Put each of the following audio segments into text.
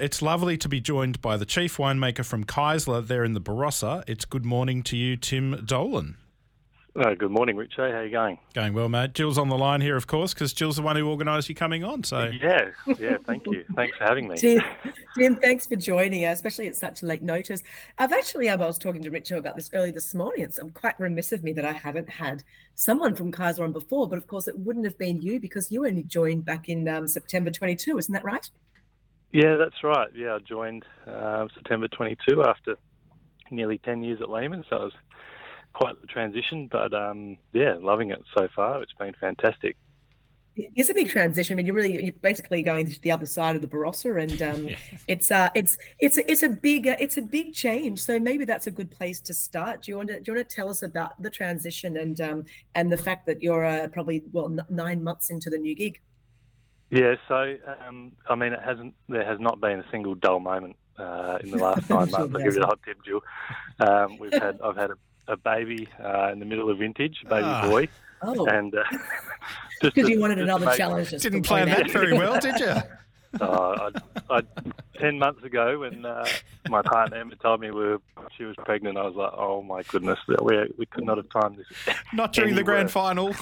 it's lovely to be joined by the chief winemaker from Kaesler there in the Barossa. It's good morning to you, Tim Dolan. Uh, good morning, Richie. How are you going? Going well, mate. Jill's on the line here, of course, because Jill's the one who organised you coming on. So yeah, yeah. Thank you. Thanks for having me. Tim, Tim, thanks for joining us, especially at such late notice. I've actually, I was talking to Richard about this early this morning. It's I'm quite remiss of me that I haven't had someone from Kaesler on before, but of course it wouldn't have been you because you only joined back in um, September 22, isn't that right? Yeah, that's right. Yeah, I joined uh, September 22 after nearly 10 years at Lehmann, so it was quite the transition. But um, yeah, loving it so far. It's been fantastic. It's a big transition. I mean, you're really you're basically going to the other side of the Barossa, and um, yeah. it's uh, it's it's a, it's a big uh, it's a big change. So maybe that's a good place to start. Do you want to do you want to tell us about the transition and um, and the fact that you're uh, probably well n- nine months into the new gig? Yeah, so um, I mean, it hasn't. There has not been a single dull moment uh, in the last nine months. I'll give you a hot tip, Jill. Um, we've had. I've had a, a baby uh, in the middle of vintage, baby ah. boy, oh. and uh, because you wanted another challenge. Didn't plan that very well, did you? Uh, I, I, ten months ago, when uh, my partner Emma told me we were, she was pregnant, I was like, "Oh my goodness, we we could not have timed this." Not during the grand final.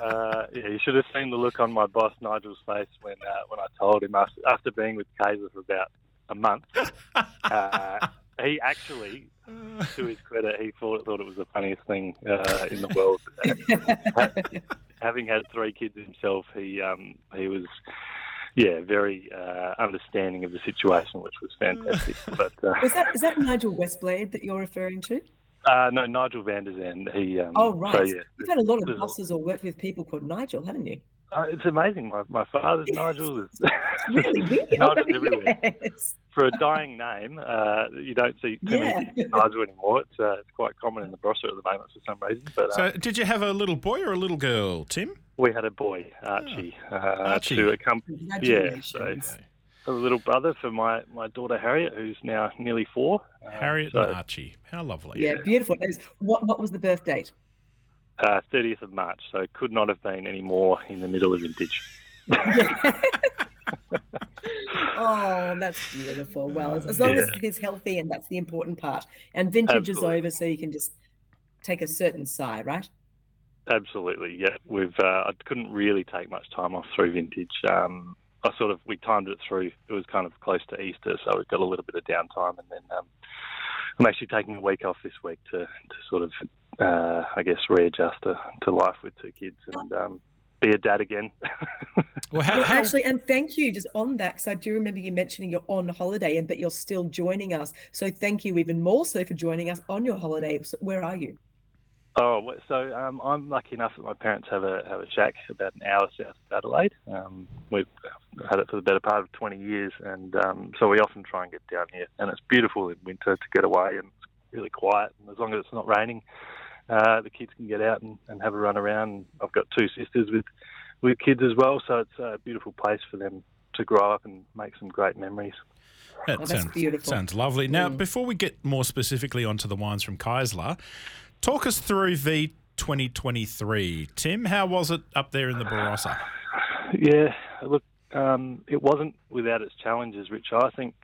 uh, yeah, you should have seen the look on my boss Nigel's face when uh, when I told him after, after being with Kaesler for about a month. Uh, he actually, to his credit, he thought thought it was the funniest thing uh, in the world having had three kids himself, he um, he was yeah very uh, understanding of the situation, which was fantastic. but uh, is that is that Nigel Westblade that you're referring to? Uh, no, Nigel Van der Zand. He. Um, oh right. So, yeah, You've had a lot of bosses or worked with people called Nigel, haven't you? Uh, it's amazing. My, my father's Nigel. Is, really, really? Nigel oh, everywhere. Yes. For a dying name, uh, you don't see too yeah. many Nigel anymore. It's uh, it's quite common in the Barossa at the moment for some reason. But so, did you have a little boy or a little girl, Tim? We had a boy, Archie. Oh. Archie. To accompany, yeah. So a little brother for my, my daughter Harriet, who's now nearly four. Harriet so, and Archie, how lovely! Yeah, beautiful. What what was the birth date? Uh, 30th of March, so could not have been any more in the middle of vintage. oh, that's beautiful. Well, as, as long yeah. as he's healthy, and that's the important part. And vintage Absolutely. is over, so you can just take a certain sigh, right? Absolutely, yeah. We've uh, I couldn't really take much time off through vintage. Um, I sort of we timed it through. It was kind of close to Easter, so we've got a little bit of downtime, and then um, I'm actually taking a week off this week to, to sort of, uh, I guess, readjust to, to life with two kids and um, be a dad again. well, how, how... actually, and thank you just on that because I do remember you mentioning you're on holiday and but you're still joining us. So thank you even more so for joining us on your holiday. So where are you? Oh, so um, I'm lucky enough that my parents have a have a shack about an hour south of Adelaide. Um, we've had it for the better part of 20 years, and um, so we often try and get down here. And it's beautiful in winter to get away, and it's really quiet. And as long as it's not raining, uh, the kids can get out and, and have a run around. I've got two sisters with with kids as well, so it's a beautiful place for them to grow up and make some great memories. That oh, sounds, beautiful. sounds lovely. Now, mm. before we get more specifically onto the wines from Kaesler, Talk us through V 2023. Tim, how was it up there in the Barossa? Yeah, look, um, it wasn't without its challenges, Rich. I think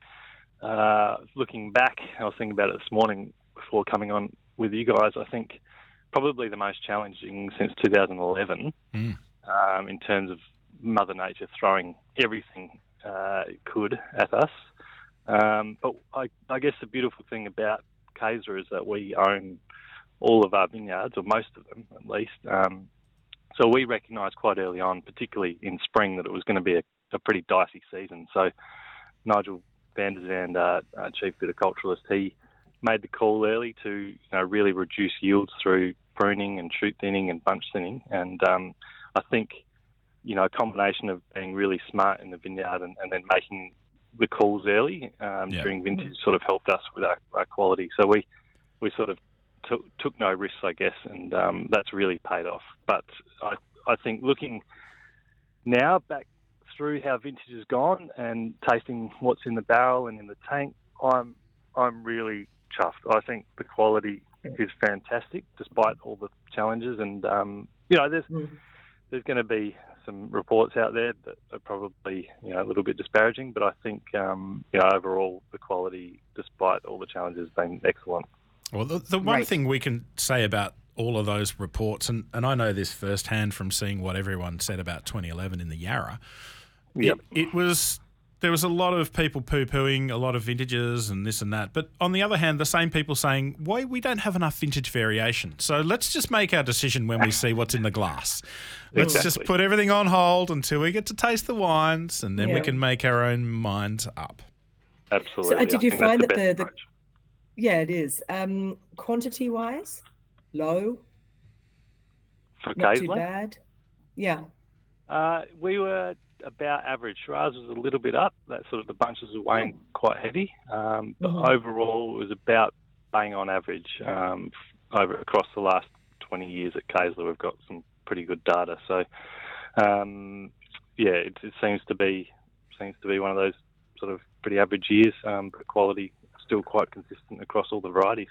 uh, looking back, I was thinking about it this morning before coming on with you guys. I think probably the most challenging since 2011 mm. um, in terms of Mother Nature throwing everything uh, it could at us. Um, but I, I, guess the beautiful thing about Kaesler is that we own all of our vineyards, or most of them at least. Um, so we recognised quite early on, particularly in spring, that it was going to be a, a pretty dicey season. So Nigel Van der Zand, uh, our chief viticulturalist, he made the call early to you know, really reduce yields through pruning and shoot thinning and bunch thinning. And um, I think you know a combination of being really smart in the vineyard and, and then making the calls early um, yeah. during vintage sort of helped us with our, our quality. So we we sort of took, took no risks, I guess, and um, that's really paid off. But I, I think looking now back through how vintage has gone and tasting what's in the barrel and in the tank, I'm I'm really chuffed. I think the quality is fantastic despite all the challenges, and um, you know there's mm. there's going to be some reports out there that are probably you know a little bit disparaging, but I think um, you know overall the quality, despite all the challenges, has been excellent. Well, the, the one right. thing we can say about all of those reports, and, and I know this firsthand from seeing what everyone said about 2011 in the Yarra. Yep. It, it was there was a lot of people poo pooing a lot of vintages and this and that. But on the other hand, the same people saying, why we don't have enough vintage variation. So let's just make our decision when we see what's in the glass. Let's exactly. just put everything on hold until we get to taste the wines and then yeah. we can make our own minds up. Absolutely. So, uh, did you find that the, the, yeah, it is. Um, quantity wise, low. For not too bad. Yeah. Uh, we were about average. Shiraz was a little bit up. That sort of the bunches were weighing quite heavy, um, but mm-hmm. overall it was about bang on average. Um, over across the last 20 years at Kaesler, we've got some pretty good data. So, um, yeah, it, it, seems to be seems to be one of those sort of pretty average years, um, but quality still quite consistent across all the varieties.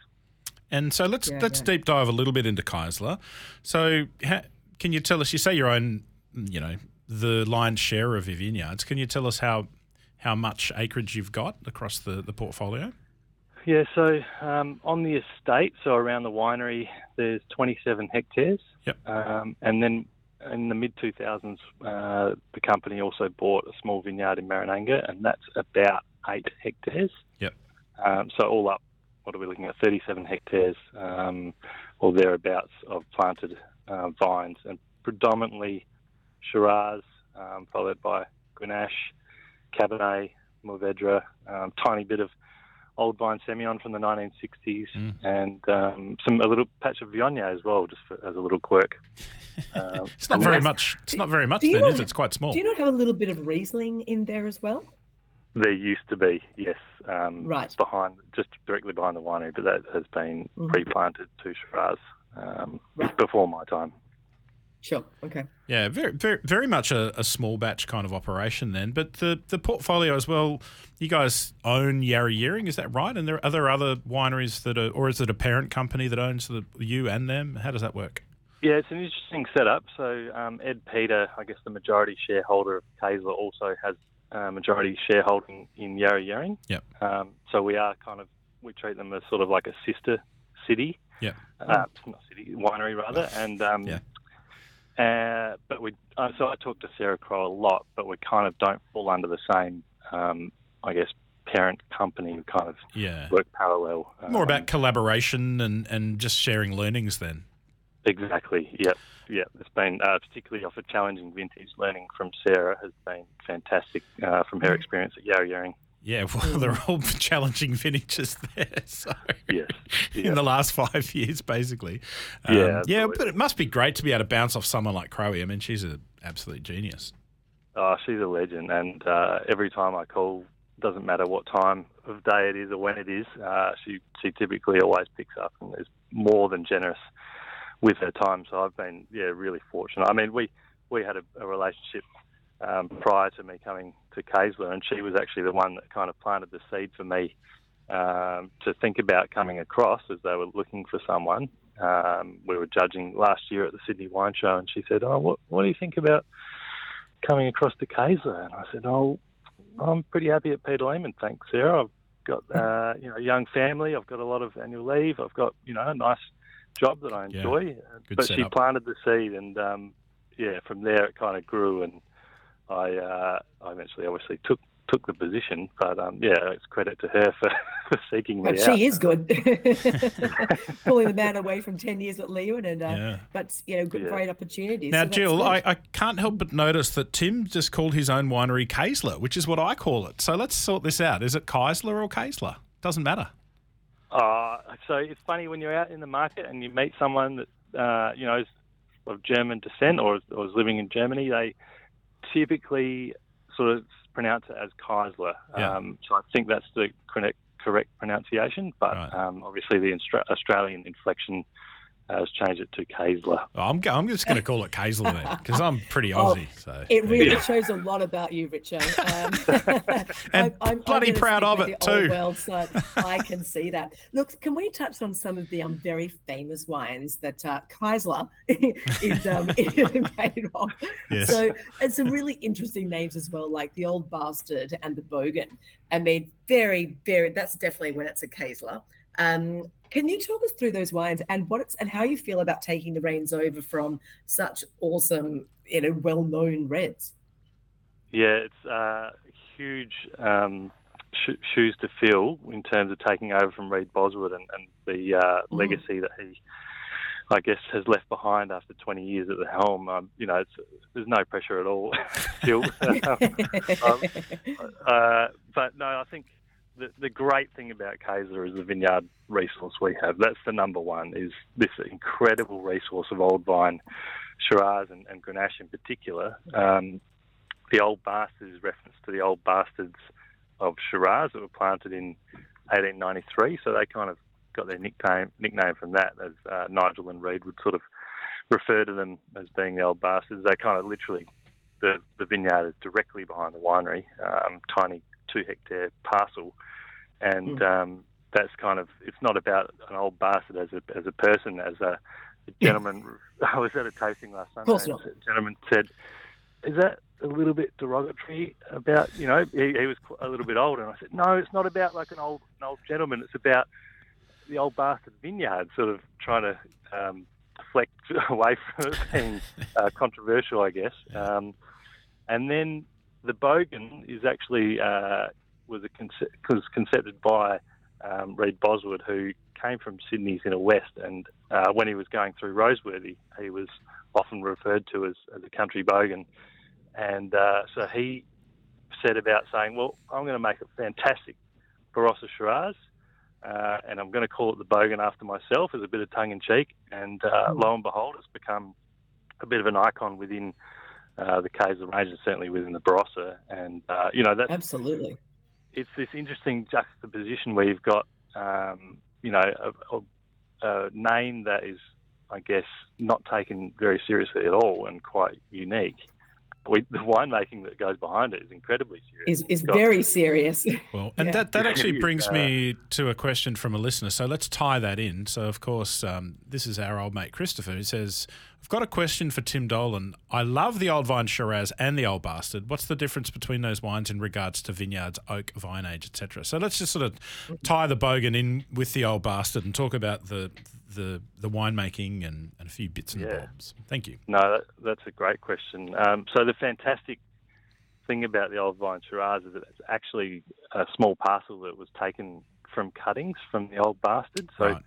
And so let's yeah, let's yeah. deep dive a little bit into Kaesler. So, ha, can you tell us? You say your own, you know, the lion's share of your vineyards. Can you tell us how how much acreage you've got across the, the portfolio? Yeah, so um, on the estate, so around the winery, there's 27 hectares. Yep. Um, and then in the mid 2000s, uh, the company also bought a small vineyard in Marananga, and that's about eight hectares. Yep. Um, so all up, what are we looking at? 37 hectares um, or thereabouts of planted uh, vines, and predominantly Shiraz, um, followed by Grenache, Cabernet, Mourvedre, um, tiny bit of old vine Semillon from the 1960s, mm. and um, some a little patch of Viognier as well, just for, as a little quirk. Um, it's not very much. It's not very much then, is it? It's quite small. Do you not have a little bit of Riesling in there as well? There used to be, yes. Um, right. Behind, just directly behind the winery, but that has been mm. pre-planted to Shiraz um, right. before my time. Sure. Okay. Yeah, very, very, very much a, a, small batch kind of operation then. But the, the portfolio as well, you guys own Yarra Yering, is that right? And there are there other wineries that are, or is it a parent company that owns the, you and them? How does that work? Yeah, it's an interesting setup. So um, Ed Peter, I guess the majority shareholder of Kaesler, also has uh, majority shareholding in Yarra Yering. Yep. Um, so we are kind of we treat them as sort of like a sister city. Yeah. Uh, not city winery rather, and um, yeah. Uh, but we, uh, so I talk to Sarah Crowe a lot, but we kind of don't fall under the same, um, I guess, parent company. We kind of yeah. work parallel. More um, about collaboration and, and just sharing learnings then. Exactly. Yep. Yeah, it's been uh, particularly off a challenging vintage. Learning from Sarah has been fantastic uh, from her experience at Yarra Yering. Yeah, well, they're all challenging vintages there. So yes, in the last five years, basically. Um, yeah, yeah, but it must be great to be able to bounce off someone like Crowe. I mean, she's an absolute genius. Oh, she's a legend, and uh, every time I call, doesn't matter what time of day it is or when it is, uh, she she typically always picks up and is more than generous with her time. So I've been yeah really fortunate. I mean, we we had a, a relationship um, prior to me coming to Kaesler, and she was actually the one that kind of planted the seed for me um, to think about coming across as they were looking for someone. Um, we were judging last year at the Sydney Wine Show, and she said, "Oh, what, what do you think about coming across to Kaesler?" And I said, "Oh, I'm pretty happy at Peter Lehmann, thanks, Sarah. I've got uh, you know a young family. I've got a lot of annual leave. I've got you know a nice job that I enjoy." Yeah, but setup. she planted the seed, and um, yeah, from there it kind of grew and I uh, I eventually obviously took took the position, but um, yeah, it's credit to her for, for seeking me but out. She is good, pulling the man away from ten years at Lehmann, and uh, yeah. but you know, good, yeah. great opportunities. Now, so Jill, I, I can't help but notice that Tim just called his own winery Kaesler, which is what I call it. So let's sort this out. Is it Kaesler or Kaesler? Doesn't matter. Uh, so it's funny when you're out in the market and you meet someone that uh, you know is of German descent or, or is living in Germany. They typically sort of pronounce it as Kaesler. Yeah. Um, so I think that's the correct, correct pronunciation, but right. um, obviously the Australian inflection uh, has changed it to Kaesler. Oh, I'm, go- I'm just going to call it Kaesler then because I'm pretty Oh, Aussie. so It really Yeah. shows a lot about you, Richard. Um, And bloody gonna proud of it the old too. World side. I can see that. Look, can we touch on some of the um, very famous wines that uh, Kaesler is um, made of? Yes. So, it's some really interesting names as well, like the Old Bastard and the Bogan. I mean, very, very. That's definitely when it's a Kaesler. Um, can you talk us through those wines and what it's and how you feel about taking the reins over from such awesome, you know, well-known reds? Yeah, it's uh, huge um, sh- shoes to fill in terms of taking over from Reid Bosward and, and the uh, Mm. legacy that he, I guess, has left behind after 20 years at the helm. Um, you know, it's, there's no pressure at all still. um, uh, but no, I think the, the great thing about Kaesler is the vineyard resource we have. That's the number one, is this incredible resource of old vine, Shiraz and, and Grenache in particular. Um, the old bastards is reference to the old bastards of Shiraz that were planted in 1893. So they kind of got their nickname nickname from that, as uh, Nigel and Reid would sort of refer to them as being the old bastards. They kind of literally the the vineyard is directly behind the winery, um, tiny two hectare parcel, and um, that's kind of it's not about an old bastard as a as a person as a, a gentleman. I was at a tasting last Sunday. course and not. a gentleman said, "Is that a little bit derogatory about you know he, he was a little bit older?" And I said, "No, it's not about like an old an old gentleman. It's about the old bastard vineyard, sort of trying to." Um, deflect away from it being uh, controversial, I guess. Um, and then the Bogan is actually uh, was a conce- was concepted by um, Reid Bosward, who came from Sydney's inner west, and uh, when he was going through Roseworthy, he was often referred to as, as a country bogan, and uh, so he set about saying, "Well, I'm going to make a fantastic Barossa Shiraz." Uh, and I'm going to call it the Bogan after myself as a bit of tongue in cheek. And uh, lo and behold, it's become a bit of an icon within uh, the Kaesler range and certainly within the Barossa. And, uh, you know, that's, Absolutely. it's this interesting juxtaposition where you've got, um, you know, a, a, a name that is, I guess, not taken very seriously at all and quite unique. We, the winemaking that goes behind it is incredibly serious. Is is got- very serious. Well, and Yeah. that, that actually Yeah. brings me to a question from a listener. So let's tie that in. So, of course, um, this is our old mate Christopher. who says, I've got a question for Tim Dolan. I love the Old Vine Shiraz and the Old Bastard. What's the difference between those wines in regards to vineyards, oak, vine age, etc.? So let's just sort of tie the bogan in with the Old Bastard and talk about the the, the winemaking and, and a few bits and Yeah. bobs. Thank you. No, that, that's a great question. Um, so the fantastic thing about the old vine Shiraz is that it's actually a small parcel that was taken from cuttings from the old bastard. So Right.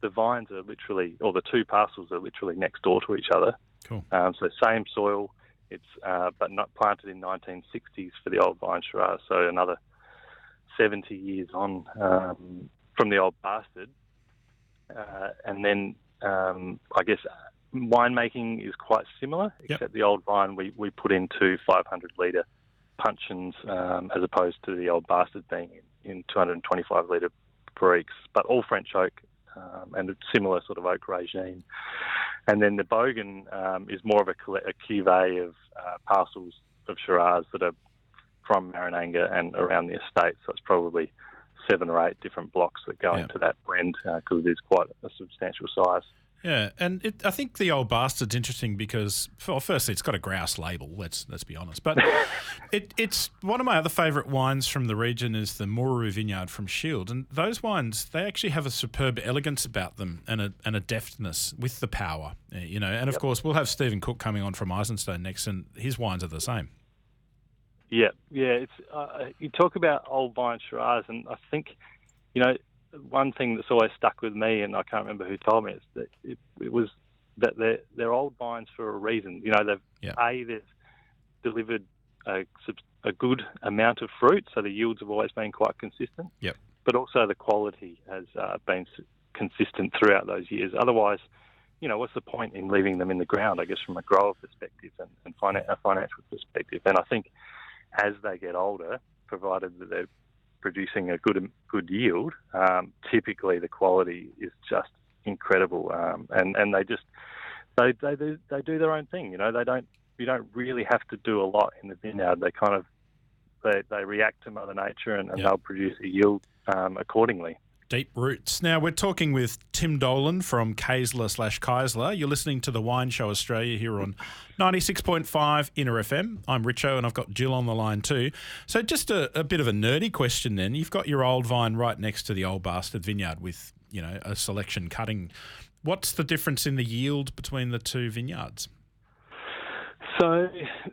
The vines are literally, or the two parcels are literally next door to each other. Cool. Um, so same soil, it's uh, but not planted in 1960s for the old vine Shiraz. So another 70 years on um, from the old bastard, uh, and then um, I guess winemaking is quite similar, Yep. except the old vine we, we put into 500 litre puncheons um, as opposed to the old bastard being in, in 225 litre barriques, but all French oak um, and a similar sort of oak regime. And then the Bogan um, is more of a, a cuvee of uh, parcels of Shiraz that are from Marananga and around the estate. So it's probably seven or eight different blocks that go Yeah. into that blend because it is quite a substantial size. Yeah, and it, I think the old bastard's interesting because, well, firstly, it's got a grouse label. Let's let's be honest, but it, it's one of my other favourite wines from the region is the Moorooroo Vineyard from Schild, and those wines they actually have a superb elegance about them and a and a deftness with the power, uh, you know. And of course, we'll have Stephen Cook coming on from Eisenstone next, and his wines are the same. Yeah, yeah. It's uh, you talk about old vine Shiraz, and I think you know one thing that's always stuck with me, and I can't remember who told me, is that it, it was that they're they're old vines for a reason. You know, they've Yeah. a they've delivered a, a good amount of fruit, so the yields have always been quite consistent. Yep. But also the quality has uh, been consistent throughout those years. Otherwise, you know, what's the point in leaving them in the ground? I guess from a grower perspective and, and finan- a financial perspective. And I think as they get older, provided that they're producing a good good yield, um, typically the quality is just incredible, um, and and they just they they do, they do their own thing. You know, they don't you don't really have to do a lot in the vineyard. They kind of they, they react to Mother Nature and, and they'll produce a yield um, accordingly. Deep roots. Now we're talking with Tim Dolan from Kaesler slash Kaesler. You're listening to the Wine Show Australia here on 96.5 Inner FM. I'm Richo and I've got Jill on the line too. So just a, a bit of a nerdy question then. You've got your old vine right next to the old bastard vineyard with, you know, a selection cutting. What's the difference in the yield between the two vineyards? So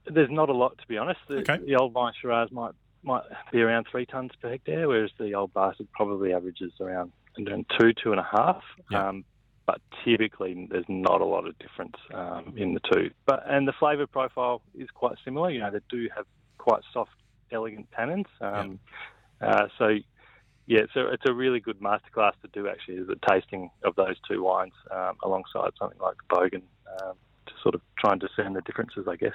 there's not a lot to be honest. The, Okay. the old vine Shiraz might might be around three tons per hectare, whereas the old bastard probably averages around two two and a half. Yeah. Um, but typically there's not a lot of difference um, in the two. But and the flavour profile is quite similar. You know they do have quite soft, elegant tannins. Um, uh, so yeah, it's a, it's a really good masterclass to do actually is a tasting of those two wines um, alongside something like Bogan um, sort of try and discern the differences, I guess.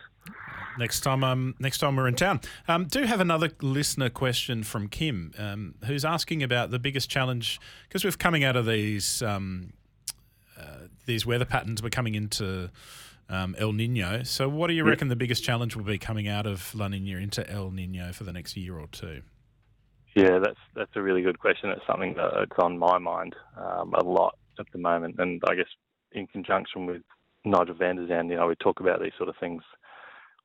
Next time, um, next time we're in town. Um, do have another listener question from Kim, um, who's asking about the biggest challenge because we're coming out of these um, uh, these weather patterns. We're coming into um, El Nino. So, what do you reckon the biggest challenge will be coming out of La Nina into El Nino for the next year or two? Yeah, that's that's a really good question. It's something that's on my mind um, a lot at the moment, and I guess in conjunction with Nigel van der Zand, you know, we talk about these sort of things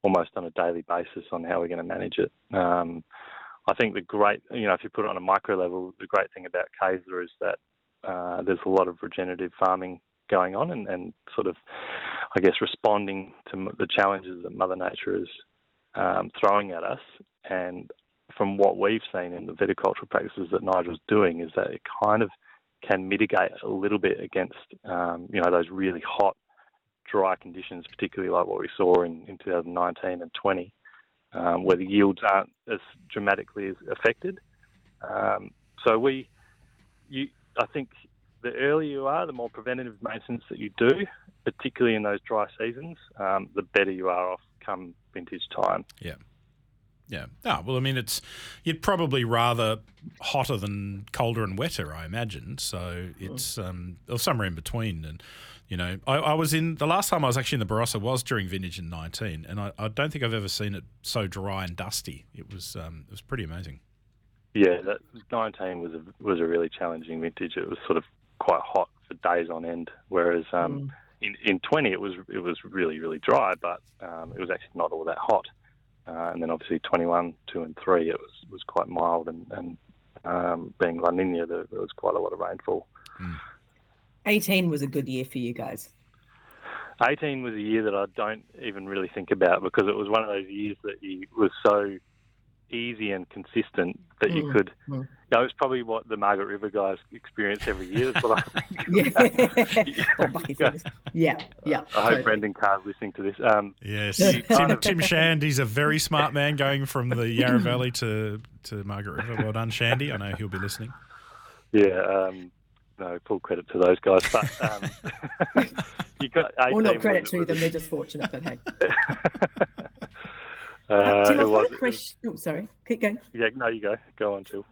almost on a daily basis on how we're going to manage it. Um, I think the great, you know, if you put it on a micro level, the great thing about Kaesler is that uh, there's a lot of regenerative farming going on, and, and sort of, I guess, responding to the challenges that Mother Nature is um, throwing at us. And from what we've seen in the viticultural practices that Nigel's doing, is that it kind of can mitigate a little bit against, um, you know, those really hot, dry conditions, particularly like what we saw in, in 2019 and 20, um, where the yields aren't as dramatically as affected. Um, so we, you, I think the earlier you are, the more preventative maintenance that you do, particularly in those dry seasons, um, the better you are off come vintage time. Yeah. Yeah. Ah, well, I mean, it's you'd probably rather hotter than colder and wetter, I imagine. So it's um, or somewhere in between. And you know, I, I was in the last time I was actually in the Barossa was during vintage in nineteen, and I, I don't think I've ever seen it so dry and dusty. It was um, it was pretty amazing. Yeah, that 19 was a was a really challenging vintage. It was sort of quite hot for days on end, whereas um, in in 20 it was it was really really dry, but um, it was actually not all that hot. Uh, and then obviously 21, 2 and 3 it was was quite mild, and and um, being La Nina there, there was quite a lot of rainfall. 18 was a good year for you guys. 18 was a year that I don't even really think about because it was one of those years that you was so easy and consistent that you Mm, could. mm. You know, it's probably what the Margaret River guys experience every year. That's what I think. Yeah. Oh, Bucky Fingers. yeah, yeah. I hope totally. Brendan Carr's listening to this. Um, Yes, Yeah. Tim, Tim Shand, he's a very smart man going from the Yarra Valley to to Margaret River. Well done, Shandy. I know he'll be listening. yeah, um, no, full credit to those guys. But um, you got 18 Or not credit to them, they're just fortunate, but hey. Uh, Tim, I've was. got a question. Oh, sorry. Keep going. Yeah, no, you go. Go on, Jill.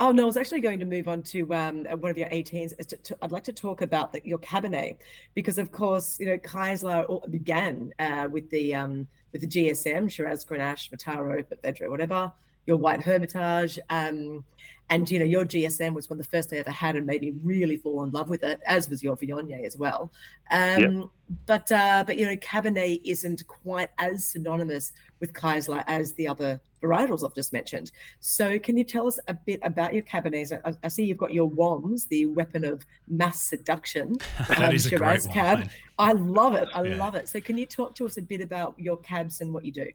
Oh no, I was actually going to move on to um, one of your 18s. Is to, to- I'd like to talk about the, your Cabernet because, of course, you know Kaesler began uh, with the um, with the GSM, Shiraz, Grenache, Mataro, Vedra, whatever. Your White Hermitage, um, and you know your GSM was one of the first I ever had and made me really fall in love with it, as was your Viognier as well. Um, But uh, but you know Cabernet isn't quite as synonymous with Kaesler as the other varietals I've just mentioned. So, can you tell us a bit about your Cabernets? I, I see you've got your WOMs, the weapon of mass seduction. That um, is a great Shiraz cab. I love it. I Yeah. love it. So, can you talk to us a bit about your cabs and what you do?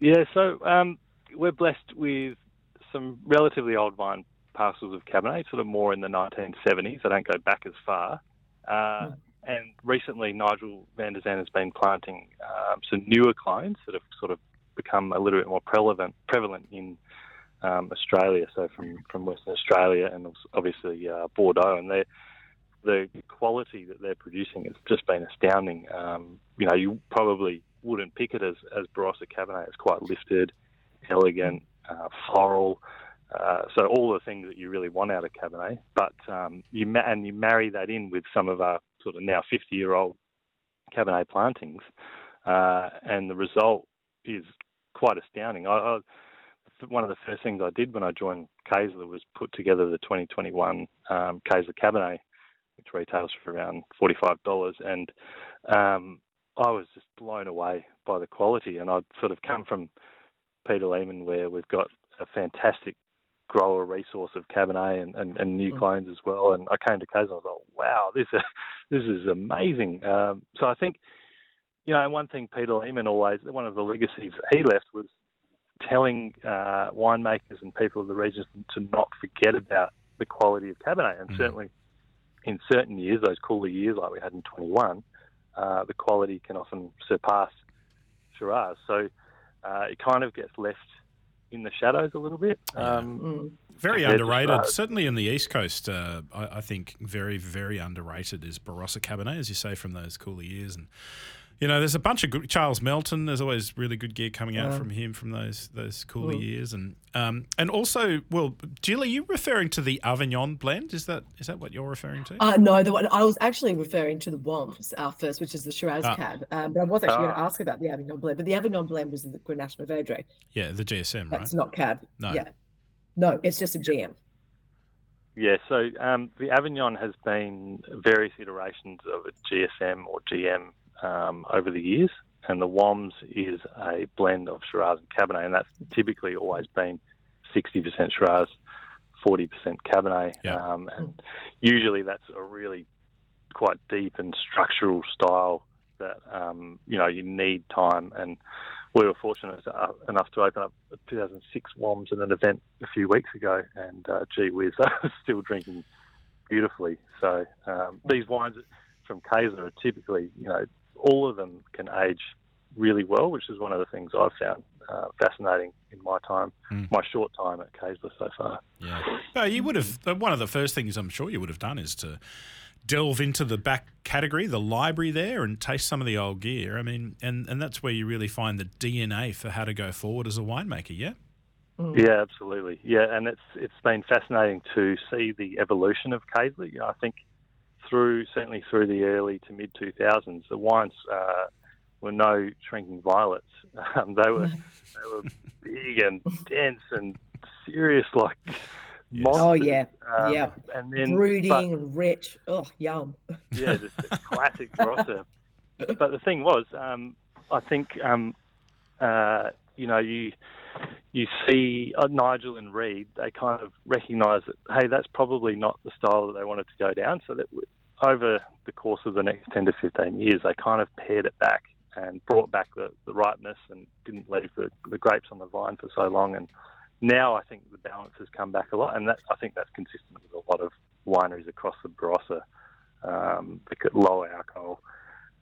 Yeah, so um, we're blessed with some relatively old vine parcels of Cabernet, sort of more in the 1970s. I don't go back as far. Uh, And recently, Nigel van der Zand has been planting um, some newer clones that have sort of become a little bit more prevalent prevalent in um, Australia. So from, from Western Australia and obviously uh, Bordeaux, and they the quality that they're producing has just been astounding. Um, you know, you probably wouldn't pick it as, as Barossa Cabernet. It's quite lifted, elegant, uh, floral, Uh, so all the things that you really want out of Cabernet, but um, you ma- and you marry that in with some of our sort of now 50 year old Cabernet plantings, uh, and the result is quite astounding. I, I, one of the first things I did when I joined Kaesler was put together the 2021 um, Kaesler Cabernet, which retails for around $45, and um, I was just blown away by the quality. And I'd sort of come from Peter Lehmann, where we've got a fantastic grower resource of Cabernet and, and, and new mm. clones as well. And I came to Kaesler and I was like, wow, this is, this is amazing. Um, so I think, you know, one thing Peter Lehmann always, one of the legacies he left was telling uh, winemakers and people of the region to not forget about the quality of Cabernet. And mm. certainly in certain years, those cooler years like we had in 21, uh, the quality can often surpass Shiraz. So uh, it kind of gets left in the shadows a little bit. Um, mm. Very underrated. Certainly in the East Coast, uh, I, I, think very, very underrated is Barossa Cabernet, as you say, from those cooler years. And you know, there's a bunch of good Charles Melton. There's always really good gear coming out yeah. from him from those those cooler years, and um, and also, well, Jill, are you referring to the Avignon blend? Is that is that what you're referring to? Uh, no, the one I was actually referring to the WOMS uh, first, which is the Shiraz ah. cab. Um, but I was actually going to ah. ask about the Avignon blend, but the Avignon blend was the Grenache Mourvedre. Yeah, the GSM, right? That's not cab. No, yeah, no, it's just a GM. Yeah, so um, the Avignon has been various iterations of a GSM or GM um, over the years, and the WOMS is a blend of Shiraz and Cabernet, and that's typically always been 60% Shiraz, 40% Cabernet, yeah. um, and usually that's a really quite deep and structural style that um, you know you need time. And we were fortunate enough to open up 2006 WOMS at an event a few weeks ago, and uh, gee whiz, I was still drinking beautifully. So um, these wines from Kaesler are typically, you know, all of them can age really well, which is one of the things I've found uh, fascinating in my time, mm. my short time at Kaesler so far. Yeah, no, you would have. One of the first things I'm sure you would have done is to delve into the back category, the library there, and taste some of the old gear. I mean, and and that's where you really find the DNA for how to go forward as a winemaker. Yeah. Mm. Yeah, absolutely. Yeah, and it's it's been fascinating to see the evolution of Kaesler. You know, I think through certainly through the early to mid 2000s, the wines uh, were no shrinking violets. Um, they were they were big and dense and serious, like monsters. Oh yeah, um, yeah. And then brooding but, rich. Oh, yum. Yeah, just a classic Barossa. but the thing was, um, I think um, uh, you know you you see uh, Nigel and Reid, they kind of recognise that hey, that's probably not the style that they wanted to go down. So that over the course of the next 10 to 15 years, they kind of pared it back and brought back the, the ripeness and didn't leave the, the grapes on the vine for so long. And now I think the balance has come back a lot, and that, I think that's consistent with a lot of wineries across the Barossa. Um, lower alcohol,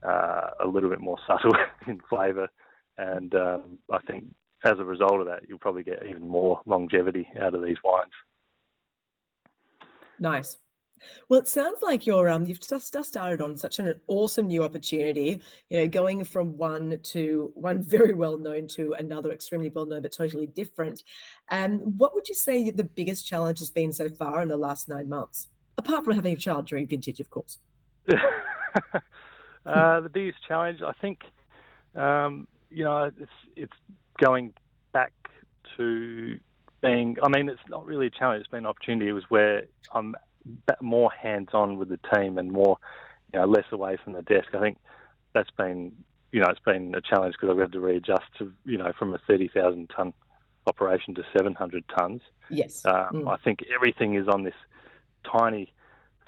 uh, a little bit more subtle in flavour, and um, I think as a result of that, you'll probably get even more longevity out of these wines. Nice. Well, it sounds like you're um you've just, just started on such an awesome new opportunity. You know, going from one to one very well known to another extremely well known but totally different. And um, what would you say the biggest challenge has been so far in the last nine months, apart from having a child during vintage, of course? uh, the biggest challenge, I think, um, you know, it's it's going back to being. I mean, it's not really a challenge; it's been an opportunity. It was where I'm more hands-on with the team and more, you know, less away from the desk. I think that's been, you know, it's been a challenge because I've had to readjust to, you know, from a 30,000 ton operation to 700 tons. Yes. Um, mm. I think everything is on this tiny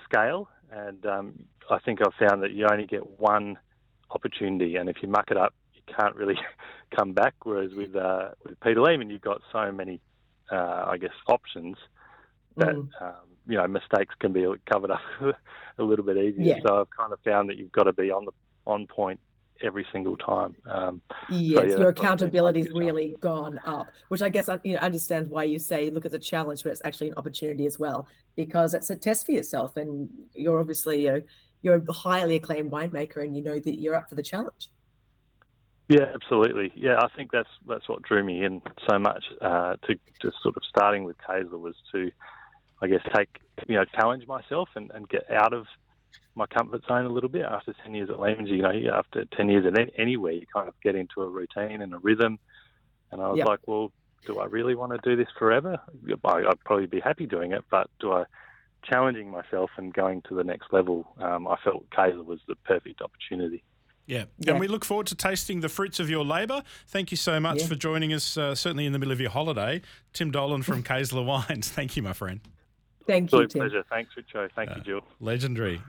scale, and um, I think I've found that you only get one opportunity, and if you muck it up, you can't really come back. Whereas with uh, with Peter Lehmann, you've got so many, uh, I guess, options that mm. um, you know mistakes can be covered up a little bit easier. Yeah. So I've kind of found that you've got to be on the on point every single time. Um, yes, so yeah, your accountability's really gone up, which I guess I you know, understand why you say look at the challenge, but it's actually an opportunity as well because it's a test for yourself, and you're obviously you know, you're a highly acclaimed winemaker, and you know that you're up for the challenge. Yeah, absolutely. Yeah, I think that's that's what drew me in so much uh, to just sort of starting with Kaesler was to, I guess, take you know challenge myself and, and get out of my comfort zone a little bit. After ten years at Lehmann's, you know, after ten years at any- anywhere, you kind of get into a routine and a rhythm. And I was Yep. like, well, do I really want to do this forever? I- I'd probably be happy doing it, but do I? Challenging myself and going to the next level, um, I felt Kaesler was the perfect opportunity. Yeah. Yeah. And we look forward to tasting the fruits of your labour. Thank you so much Yeah. for joining us, uh, certainly in the middle of your holiday. Tim Dolan from Kaesler Wines. Thank you, my friend. Thank you, Absolute Tim. pleasure. Thanks, Richo. Thank you, Jill. Legendary.